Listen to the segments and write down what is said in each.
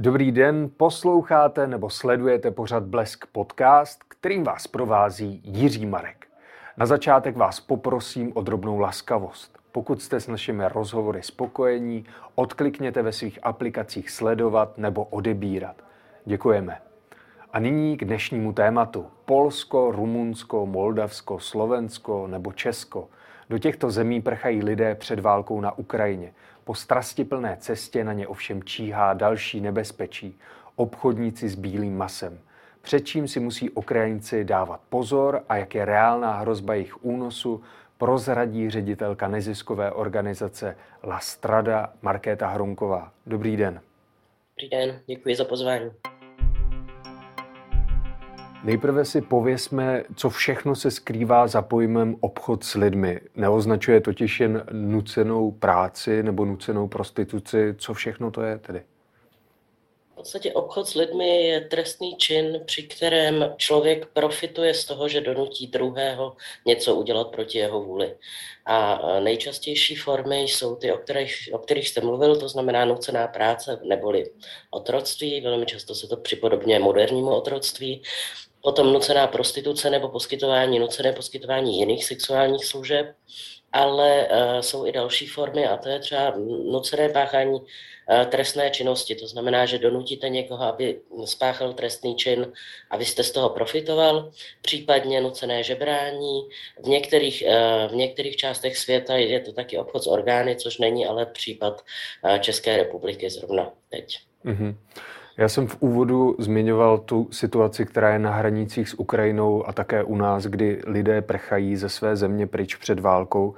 Dobrý den, posloucháte nebo sledujete pořad Blesk podcast, kterým vás provází Jiří Marek. Na začátek vás poprosím o drobnou laskavost. Pokud jste s našimi rozhovory spokojení, odklikněte ve svých aplikacích sledovat nebo odebírat. Děkujeme. A nyní k dnešnímu tématu. Polsko, Rumunsko, Moldavsko, Slovensko nebo Česko. Do těchto zemí prchají lidé před válkou na Ukrajině. Po strastiplné cestě na ně ovšem číhá další nebezpečí. Obchodníci s bílým masem. Před čím si musí Ukrajinci dávat pozor a jak je reálná hrozba jejich únosu, prozradí ředitelka neziskové organizace La Strada Markéta Hronková. Dobrý den. Dobrý den, děkuji za pozvání. Nejprve si pověsme, co všechno se skrývá za pojmem obchod s lidmi. Neoznačuje totiž jen nucenou práci nebo nucenou prostituci. Co všechno to je tedy? Podstatě obchod s lidmi je trestný čin, při kterém člověk profituje z toho, že donutí druhého něco udělat proti jeho vůli. A nejčastější formy jsou ty, o kterých, o kterých jste mluvil, to znamená nucená práce neboli otroctví. Velmi často se to připodobňuje modernímu otroctví. Potom nucená prostituce nebo poskytování, nucené poskytování jiných sexuálních služeb ale uh, jsou i další formy a to je třeba nucené páchání uh, trestné činnosti. To znamená, že donutíte někoho, aby spáchal trestný čin a vy jste z toho profitoval, případně nucené žebrání. V některých, uh, v některých částech světa je to taky obchod s orgány, což není ale případ České republiky zrovna teď. Mm-hmm. Já jsem v úvodu zmiňoval tu situaci, která je na hranicích s Ukrajinou a také u nás, kdy lidé prchají ze své země pryč před válkou.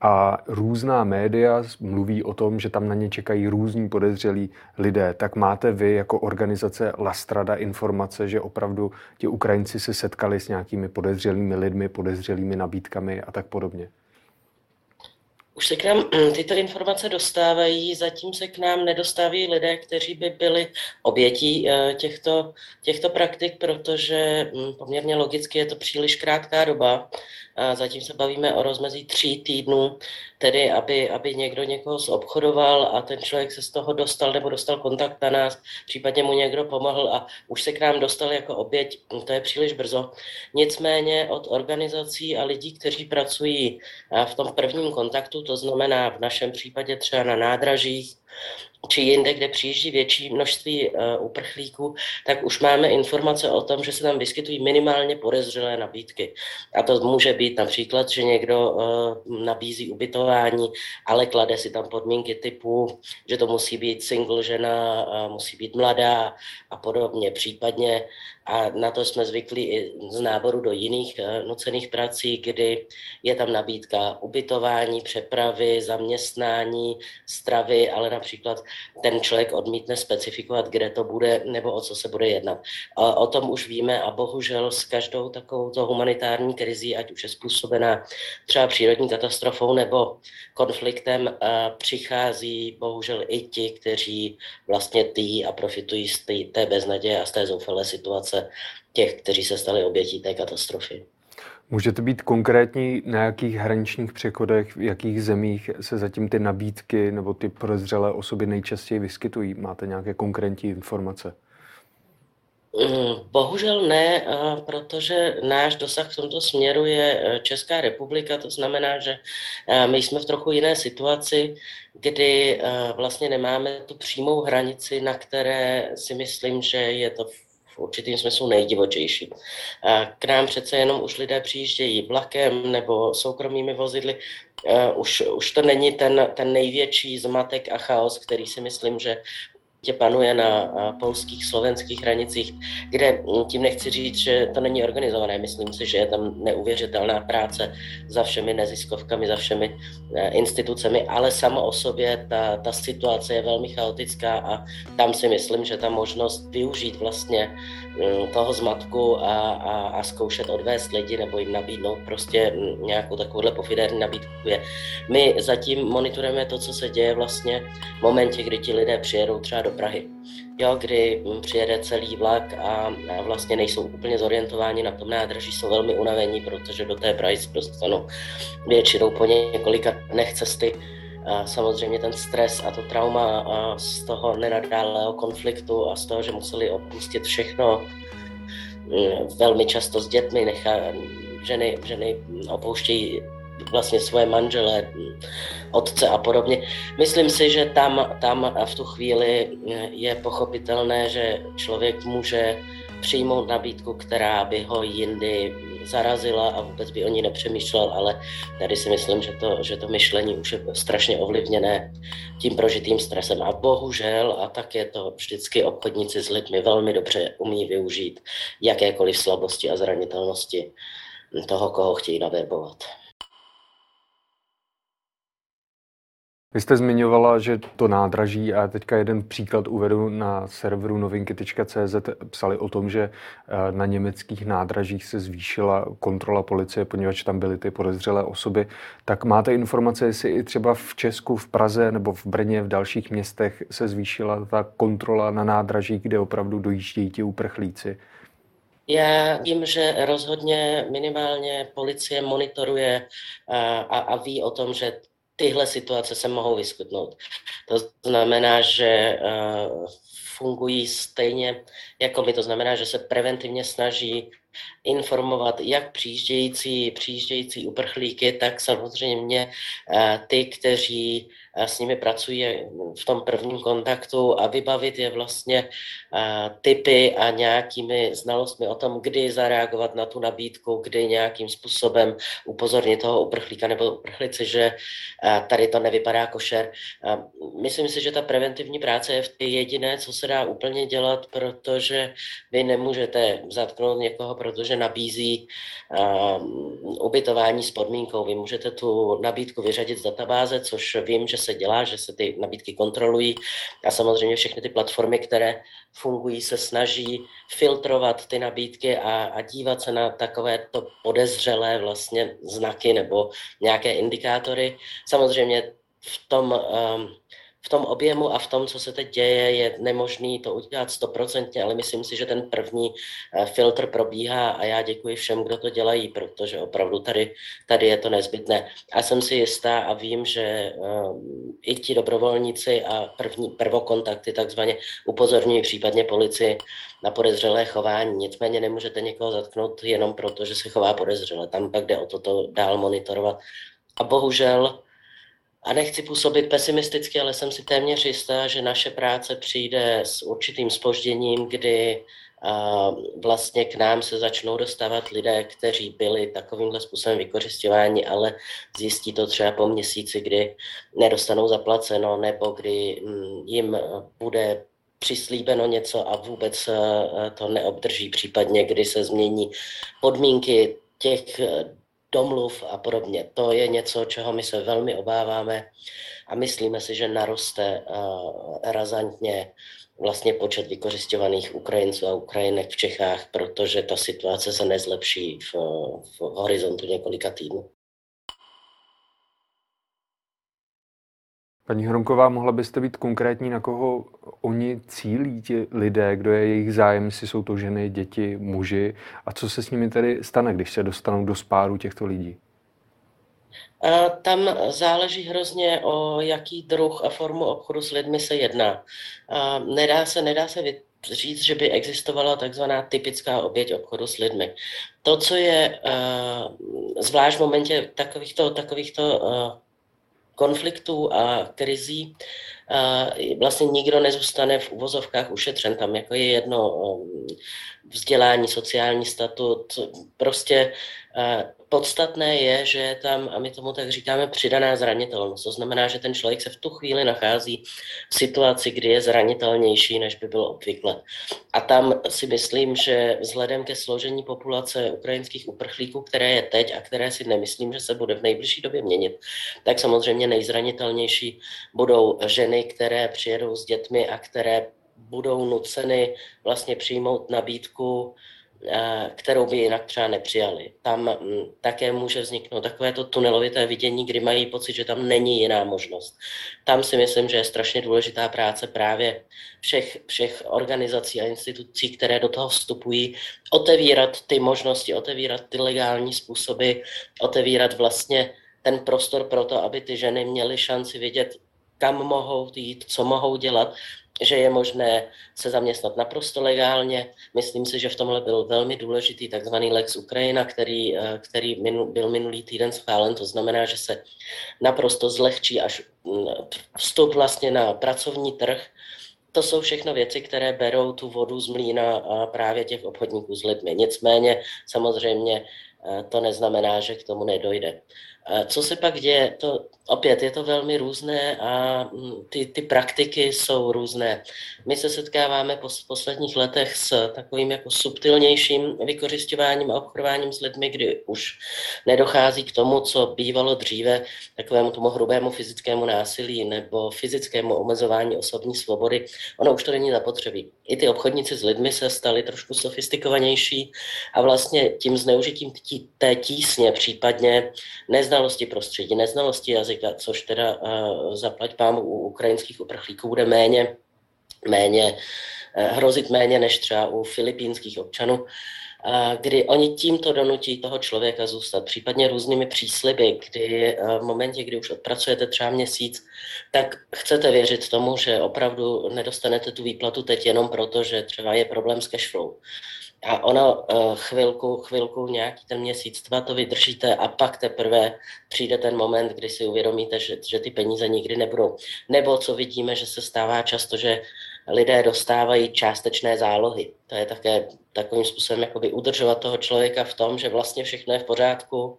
A různá média mluví o tom, že tam na ně čekají různí podezřelí lidé. Tak máte vy jako organizace Lastrada informace, že opravdu ti Ukrajinci se setkali s nějakými podezřelými lidmi, podezřelými nabídkami a tak podobně? Už se k nám mm, tyto informace dostávají, zatím se k nám nedostávají lidé, kteří by byli obětí eh, těchto, těchto praktik, protože mm, poměrně logicky je to příliš krátká doba Zatím se bavíme o rozmezí tří týdnů, tedy aby, aby někdo někoho zobchodoval a ten člověk se z toho dostal nebo dostal kontakt na nás, případně mu někdo pomohl a už se k nám dostal jako oběť, to je příliš brzo. Nicméně od organizací a lidí, kteří pracují v tom prvním kontaktu, to znamená v našem případě třeba na nádražích, či jinde, kde přijíždí větší množství uh, uprchlíků, tak už máme informace o tom, že se tam vyskytují minimálně podezřelé nabídky. A to může být například, že někdo uh, nabízí ubytování, ale klade si tam podmínky typu, že to musí být single žena, uh, musí být mladá a podobně. Případně a na to jsme zvyklí i z náboru do jiných nucených prací, kdy je tam nabídka ubytování, přepravy, zaměstnání, stravy, ale například ten člověk odmítne specifikovat, kde to bude nebo o co se bude jednat. A o tom už víme a bohužel s každou takovou humanitární krizí, ať už je způsobená třeba přírodní katastrofou nebo konfliktem, přichází bohužel i ti, kteří vlastně tý a profitují z té beznaděje a z té zoufalé situace těch, kteří se stali obětí té katastrofy. Můžete být konkrétní, na jakých hraničních přechodech, v jakých zemích se zatím ty nabídky nebo ty podezřelé osoby nejčastěji vyskytují? Máte nějaké konkrétní informace? Mm, bohužel ne, protože náš dosah v tomto směru je e, Česká republika, to znamená, že my jsme v trochu jiné situaci, kdy vlastně nemáme tu přímou hranici, na které si myslím, že je to v určitým smyslu nejdivočejší. K nám přece jenom už lidé přijíždějí vlakem nebo soukromými vozidly. Už, už to není ten, ten největší zmatek a chaos, který si myslím, že tě panuje na polských, slovenských hranicích, kde hm, tím nechci říct, že to není organizované. Myslím si, že je tam neuvěřitelná práce za všemi neziskovkami, za všemi e, institucemi, ale samo o sobě ta, ta situace je velmi chaotická a tam si myslím, že ta možnost využít vlastně hm, toho zmatku a, a, a zkoušet odvést lidi nebo jim nabídnout prostě hm, nějakou takovouhle pofidérní nabídku je. My zatím monitorujeme to, co se děje vlastně v momentě, kdy ti lidé přijedou třeba do Prahy, jo, kdy přijede celý vlak a, a vlastně nejsou úplně zorientováni na tom nádraží, jsou velmi unavení, protože do té Prahy se dostanou většinou po několika dnech cesty. Samozřejmě ten stres a to trauma z toho nenadálého konfliktu a z toho, že museli opustit všechno, mm, velmi často s dětmi, nechá, ženy, ženy opouštějí vlastně svoje manžele, otce a podobně. Myslím si, že tam, tam v tu chvíli je pochopitelné, že člověk může přijmout nabídku, která by ho jindy zarazila a vůbec by o ní nepřemýšlel, ale tady si myslím, že to, že to myšlení už je strašně ovlivněné tím prožitým stresem. A bohužel, a tak je to vždycky obchodníci s lidmi velmi dobře umí využít jakékoliv slabosti a zranitelnosti toho, koho chtějí naverbovat. Vy jste zmiňovala, že to nádraží, a teďka jeden příklad uvedu na serveru novinky.cz, psali o tom, že eh, na německých nádražích se zvýšila kontrola policie, poněvadž tam byly ty podezřelé osoby. Tak máte informace, jestli i třeba v Česku, v Praze nebo v Brně, v dalších městech se zvýšila ta kontrola na nádraží, kde opravdu dojíždějí ti uprchlíci? Já vím, že rozhodně minimálně policie monitoruje a, eh, a, a ví o tom, že tyhle situace se mohou vyskytnout. To znamená, že uh, fungují stejně jako my, to znamená, že se preventivně snaží informovat jak přijíždějící, přijíždějící uprchlíky, tak samozřejmě uh, ty, kteří s nimi pracují v tom prvním kontaktu a vybavit je vlastně typy a nějakými znalostmi o tom, kdy zareagovat na tu nabídku, kdy nějakým způsobem upozornit toho uprchlíka nebo uprchlici, že tady to nevypadá košer. Myslím si, že ta preventivní práce je jediné, co se dá úplně dělat, protože vy nemůžete zatknout někoho, protože nabízí ubytování s podmínkou. Vy můžete tu nabídku vyřadit z databáze, což vím, že se dělá, že se ty nabídky kontrolují a samozřejmě všechny ty platformy, které fungují, se snaží filtrovat ty nabídky a, a dívat se na takovéto podezřelé vlastně znaky nebo nějaké indikátory. Samozřejmě v tom um, v tom objemu a v tom, co se teď děje, je nemožný to udělat stoprocentně, ale myslím si, že ten první eh, filtr probíhá a já děkuji všem, kdo to dělají, protože opravdu tady, tady je to nezbytné. A jsem si jistá a vím, že um, i ti dobrovolníci a první prvokontakty takzvaně upozorňují případně policii na podezřelé chování. Nicméně nemůžete někoho zatknout jenom proto, že se chová podezřele. Tam pak jde o toto dál monitorovat. A bohužel a nechci působit pesimisticky, ale jsem si téměř jistá, že naše práce přijde s určitým spožděním, kdy vlastně k nám se začnou dostávat lidé, kteří byli takovýmhle způsobem vykořišťováni, ale zjistí to třeba po měsíci, kdy nedostanou zaplaceno nebo kdy mm, jim bude přislíbeno něco a vůbec to neobdrží, případně kdy se změní podmínky těch domluv a podobně. To je něco, čeho my se velmi obáváme a myslíme si, že naroste uh, razantně vlastně počet vykořišťovaných Ukrajinců a Ukrajinek v Čechách, protože ta situace se nezlepší v, v horizontu několika týdnů. Paní Hromková, mohla byste být konkrétní, na koho oni cílí, ti lidé, kdo je jejich zájem, jestli jsou to ženy, děti, muži a co se s nimi tedy stane, když se dostanou do spáru těchto lidí? Tam záleží hrozně o jaký druh a formu obchodu s lidmi se jedná. Nedá se, nedá se říct, že by existovala takzvaná typická oběť obchodu s lidmi. To, co je zvlášť v momentě takovýchto, takovýchto konfliktů a krizí vlastně nikdo nezůstane v uvozovkách ušetřen. Tam jako je jedno um, vzdělání, sociální statut, prostě Podstatné je, že je tam, a my tomu tak říkáme, přidaná zranitelnost. To znamená, že ten člověk se v tu chvíli nachází v situaci, kdy je zranitelnější, než by bylo obvykle. A tam si myslím, že vzhledem ke složení populace ukrajinských uprchlíků, které je teď a které si nemyslím, že se bude v nejbližší době měnit, tak samozřejmě nejzranitelnější budou ženy, které přijedou s dětmi a které budou nuceny vlastně přijmout nabídku kterou by jinak třeba nepřijali. Tam také může vzniknout takové to tunelovité vidění, kdy mají pocit, že tam není jiná možnost. Tam si myslím, že je strašně důležitá práce právě všech, všech organizací a institucí, které do toho vstupují, otevírat ty možnosti, otevírat ty legální způsoby, otevírat vlastně ten prostor pro to, aby ty ženy měly šanci vidět, kam mohou jít, co mohou dělat, že je možné se zaměstnat naprosto legálně. Myslím si, že v tomhle byl velmi důležitý takzvaný Lex Ukrajina, který, eh, který byl minulý týden schválen. To znamená, že se naprosto zlehčí až mm, vstup vlastně na pracovní trh. To jsou všechno věci, které berou tu vodu z mlína právě těch obchodníků s lidmi. Nicméně samozřejmě eh, to neznamená, že k tomu nedojde. Co se pak děje, to opět je to velmi různé a mm, ty, ty praktiky jsou různé. My se setkáváme po, posledních letech s takovým jako subtilnějším vykořišťováním a obchodováním s lidmi, kdy už nedochází k tomu, co bývalo dříve, takovému tomu hrubému fyzickému násilí nebo fyzickému omezování osobní svobody. Ono už to není zapotřebí. I ty obchodníci s lidmi se stali trošku sofistikovanější a vlastně tím zneužitím tí, té tísně, případně neznalosti prostředí, neznalosti jazyka, což teda uh, zaplať pám u ukrajinských uprchlíků bude méně, méně uh, hrozit méně než třeba u filipínských občanů, kdy oni tímto donutí toho člověka zůstat, případně různými přísliby, kdy v momentě, kdy už odpracujete třeba měsíc, tak chcete věřit tomu, že opravdu nedostanete tu výplatu teď jenom proto, že třeba je problém s cashflow. A ono chvilku, chvilku, nějaký ten měsíc, dva to vydržíte a pak teprve přijde ten moment, kdy si uvědomíte, že, že ty peníze nikdy nebudou. Nebo co vidíme, že se stává často, že lidé dostávají částečné zálohy. To je také takovým způsobem jakoby udržovat toho člověka v tom, že vlastně všechno je v pořádku,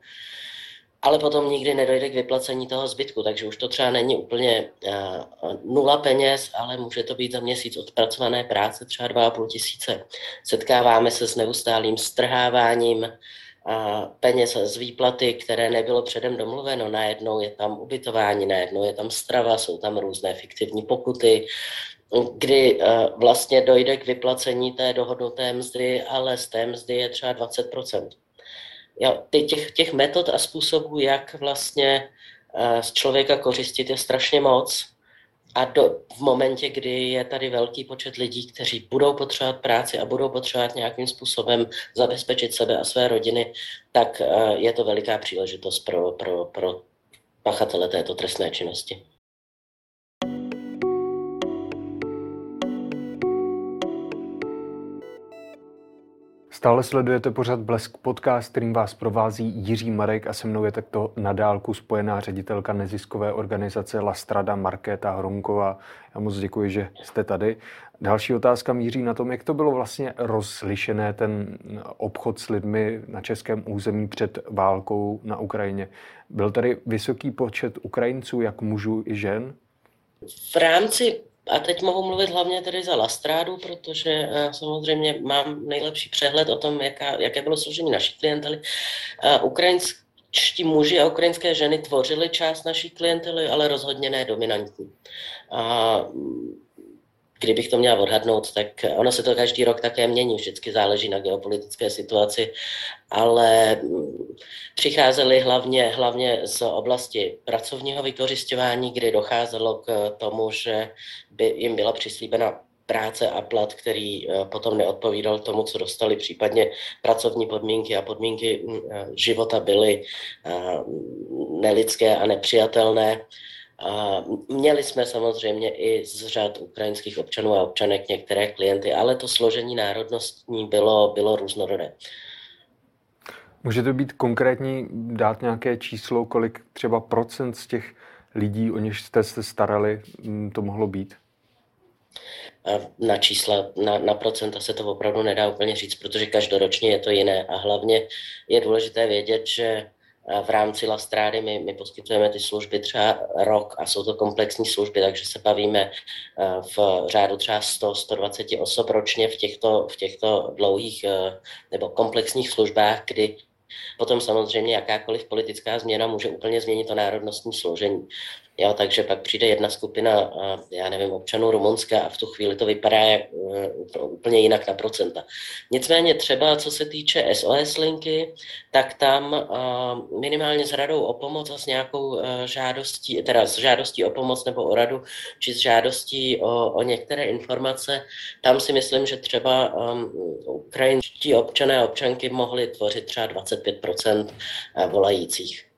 ale potom nikdy nedojde k vyplacení toho zbytku, takže už to třeba není úplně uh, nula peněz, ale může to být za měsíc odpracované práce třeba 2,5 tisíce. Setkáváme se s neustálým strháváním uh, peněz z výplaty, které nebylo předem domluveno. Najednou je tam ubytování, najednou je tam strava, jsou tam různé fiktivní pokuty, kdy eh, vlastně dojde k vyplacení té dohodnuté mzdy, ale z té mzdy je třeba 20 jo, těch, těch metod a způsobů, jak vlastně eh, z člověka kořistit, je strašně moc. A do, v momentě, kdy je tady velký počet lidí, kteří budou potřebovat práci a budou potřebovat nějakým způsobem zabezpečit sebe a své rodiny, tak eh, je to veliká příležitost pro, pro, pro pachatele této trestné činnosti. Stále sledujete pořad Blesk podcast, kterým vás provází Jiří Marek a se mnou je takto na dálku spojená ředitelka neziskové organizace Lastrada Markéta Hronková. Já moc děkuji, že jste tady. Další otázka míří na tom, jak to bylo vlastně rozlišené ten obchod s lidmi na českém území před válkou na Ukrajině. Byl tady vysoký počet Ukrajinců, jak mužů i žen? V rámci a teď mohu mluvit hlavně tedy za Lastrádu, protože uh, samozřejmě mám nejlepší přehled o tom, jaká, jaké bylo složení naší klientely. Uh, ukrajinští muži a ukrajinské ženy tvořili část naší klientely, ale rozhodně ne dominantní. Uh, kdybych to měla odhadnout, tak ono se to každý rok také mění, vždycky záleží na geopolitické situaci, ale přicházeli hlavně, hlavně z oblasti pracovního vykořišťování, kdy docházelo k tomu, že by jim byla přislíbena práce a plat, který eh, potom neodpovídal tomu, co dostali, případně pracovní podmínky a podmínky mm, eh, života byly eh, nelidské a nepřijatelné. A měli jsme samozřejmě i z řad ukrajinských občanů a občanek některé klienty, ale to složení národnostní bylo, bylo různorodé. Můžete být konkrétní, dát nějaké číslo, kolik třeba procent z těch lidí, o něž jste se starali, mm, to mohlo být? Na čísla, na, na procenta se to opravdu nedá úplně říct, protože každoročně je to jiné a hlavně je důležité vědět, že v rámci Lastrády my, my poskytujeme ty služby třeba rok a jsou to komplexní služby, takže se bavíme v řádu třeba 100-120 osob ročně v těchto, v těchto dlouhých nebo komplexních službách, kdy Potom samozřejmě jakákoliv politická změna může úplně změnit to národnostní složení. Jo, takže pak přijde jedna skupina, já nevím, občanů Rumunska a v tu chvíli to vypadá e, úplně jinak na procenta. Nicméně třeba co se týče SOS linky, tak tam minimálně s radou o pomoc a s nějakou e, žádostí, teda s žádostí o pomoc nebo o radu, či s žádostí o, o některé informace, tam si myslím, že třeba um, ukrajinští občané a občanky mohli tvořit třeba 25% e, volajících.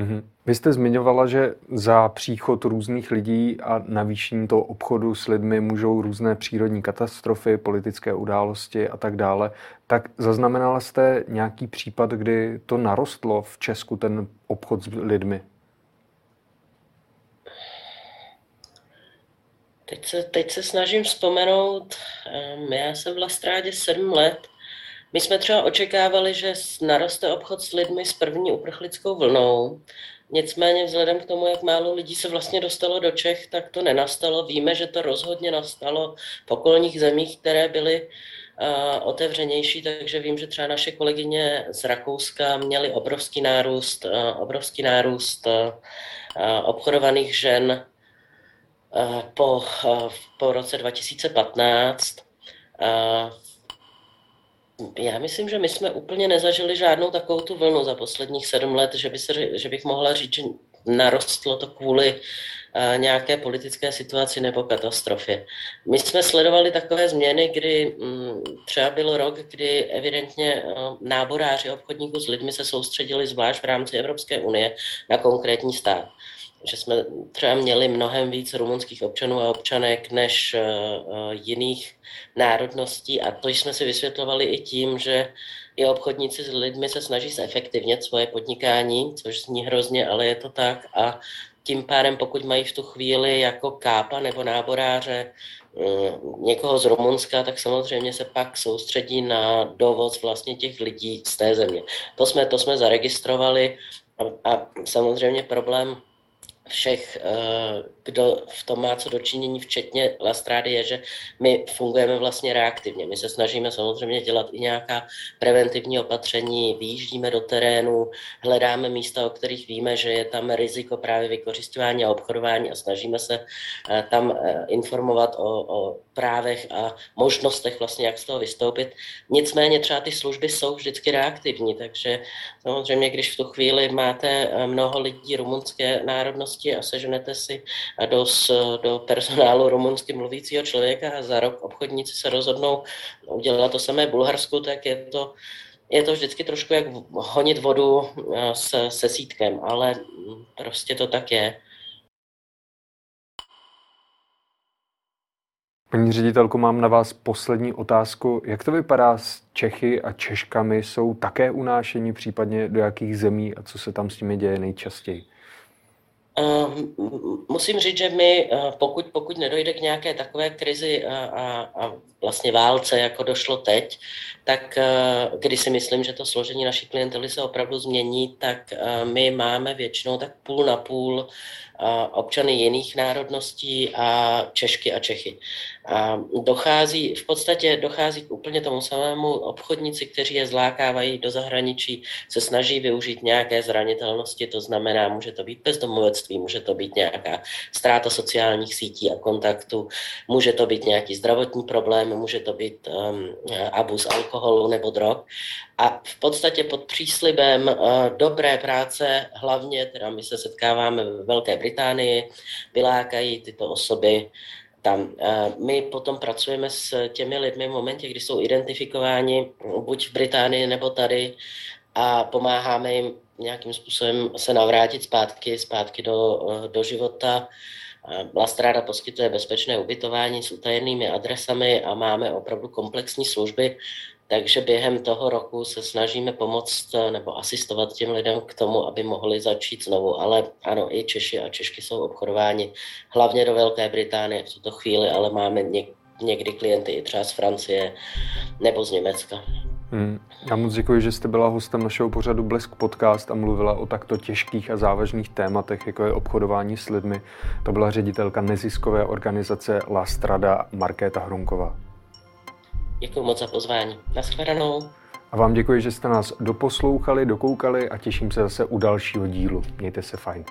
Mm-hmm. Vy jste zmiňovala, že za příchod různých lidí a navýšení toho obchodu s lidmi můžou různé přírodní katastrofy, politické události a tak dále. Tak zaznamenala jste nějaký případ, kdy to narostlo v Česku, ten obchod s lidmi? Teď se, teď se snažím vzpomenout, já jsem v Lastrádě sedm let. My jsme třeba očekávali, že naroste obchod s lidmi s první uprchlickou vlnou. Nicméně vzhledem k tomu, jak málo lidí se vlastně dostalo do Čech, tak to nenastalo. Víme, že to rozhodně nastalo v okolních zemích, které byly otevřenější, takže vím, že třeba naše kolegyně z Rakouska měly obrovský nárůst, obrovský nárůst obchodovaných žen po, po roce 2015. Eh, já myslím, že my jsme úplně nezažili žádnou takovou tu vlnu za posledních sedm let, že, by se, že bych mohla říct, že narostlo to kvůli nějaké politické situaci nebo katastrofě. My jsme sledovali takové změny, kdy mm, třeba byl rok, kdy evidentně náboráři obchodníků s lidmi se soustředili zvlášť v rámci Evropské unie na konkrétní stát že jsme třeba měli mnohem víc rumunských občanů a občanek než uh, jiných národností a to jsme si vysvětlovali i tím, že i obchodníci s lidmi se snaží zefektivnit svoje podnikání, což zní hrozně, ale je to tak a tím pádem, pokud mají v tu chvíli jako kápa nebo náboráře uh, někoho z Rumunska, tak samozřejmě se pak soustředí na dovoz vlastně těch lidí z té země. To jsme, to jsme zaregistrovali a, a samozřejmě problém všech, eh, kdo v tom má co dočinění, včetně Lastrády, je, že my fungujeme vlastně reaktivně. My se snažíme samozřejmě dělat i nějaká preventivní opatření, vyjíždíme do terénu, hledáme místa, o kterých víme, že je tam riziko právě vykořišťování a obchodování a snažíme se eh, tam eh, informovat o, o právech a možnostech vlastně, jak z toho vystoupit. Nicméně třeba ty služby jsou vždycky reaktivní, takže samozřejmě, když v tu chvíli máte mnoho lidí rumunské národnosti a seženete si do, do personálu rumunsky mluvícího člověka a za rok obchodníci se rozhodnou udělat to samé Bulharsku, tak je to, je to vždycky trošku jak honit vodu se, se sítkem, ale prostě to tak je. Paní ředitelko, mám na vás poslední otázku. Jak to vypadá s Čechy a Češkami? Jsou také unášení, případně do jakých zemí a co se tam s nimi děje nejčastěji? Ehm, musím říct, že my, eh, pokud, pokud nedojde k nějaké takové krizi a, a, a vlastně válce, jako došlo teď, tak eh, když si myslím, že to složení naší klientely se opravdu změní, tak eh, my máme většinou tak půl na půl občany jiných národností a Češky a Čechy. A dochází, v podstatě dochází k úplně tomu samému obchodníci, kteří je zlákávají do zahraničí, se snaží využít nějaké zranitelnosti, to znamená, může to být bezdomovectví, může to být nějaká ztráta sociálních sítí a kontaktu, může to být nějaký zdravotní problém, může to být um, abus alkoholu nebo drog. A v podstatě pod příslibem uh, dobré práce, hlavně teda my se setkáváme ve Velké Británii, vylákají tyto osoby tam. Uh, my potom pracujeme s těmi lidmi v momentě, kdy jsou identifikováni buď v Británii nebo tady a pomáháme jim nějakým způsobem se navrátit zpátky, zpátky do, do života. Lastráda poskytuje bezpečné ubytování s utajenými adresami a máme opravdu komplexní služby, takže během toho roku se snažíme pomoct nebo asistovat těm lidem k tomu, aby mohli začít znovu. Ale ano, i Češi a Češky jsou obchodováni hlavně do Velké Británie v tuto chvíli, ale máme někdy klienty i třeba z Francie nebo z Německa. Hmm. Já moc děkuji, že jste byla hostem našeho pořadu Blesk Podcast a mluvila o takto těžkých a závažných tématech, jako je obchodování s lidmi. To byla ředitelka neziskové organizace La Strada Markéta Hrunková. Děkuji moc za pozvání. Naschledanou. A vám děkuji, že jste nás doposlouchali, dokoukali a těším se zase u dalšího dílu. Mějte se fajn.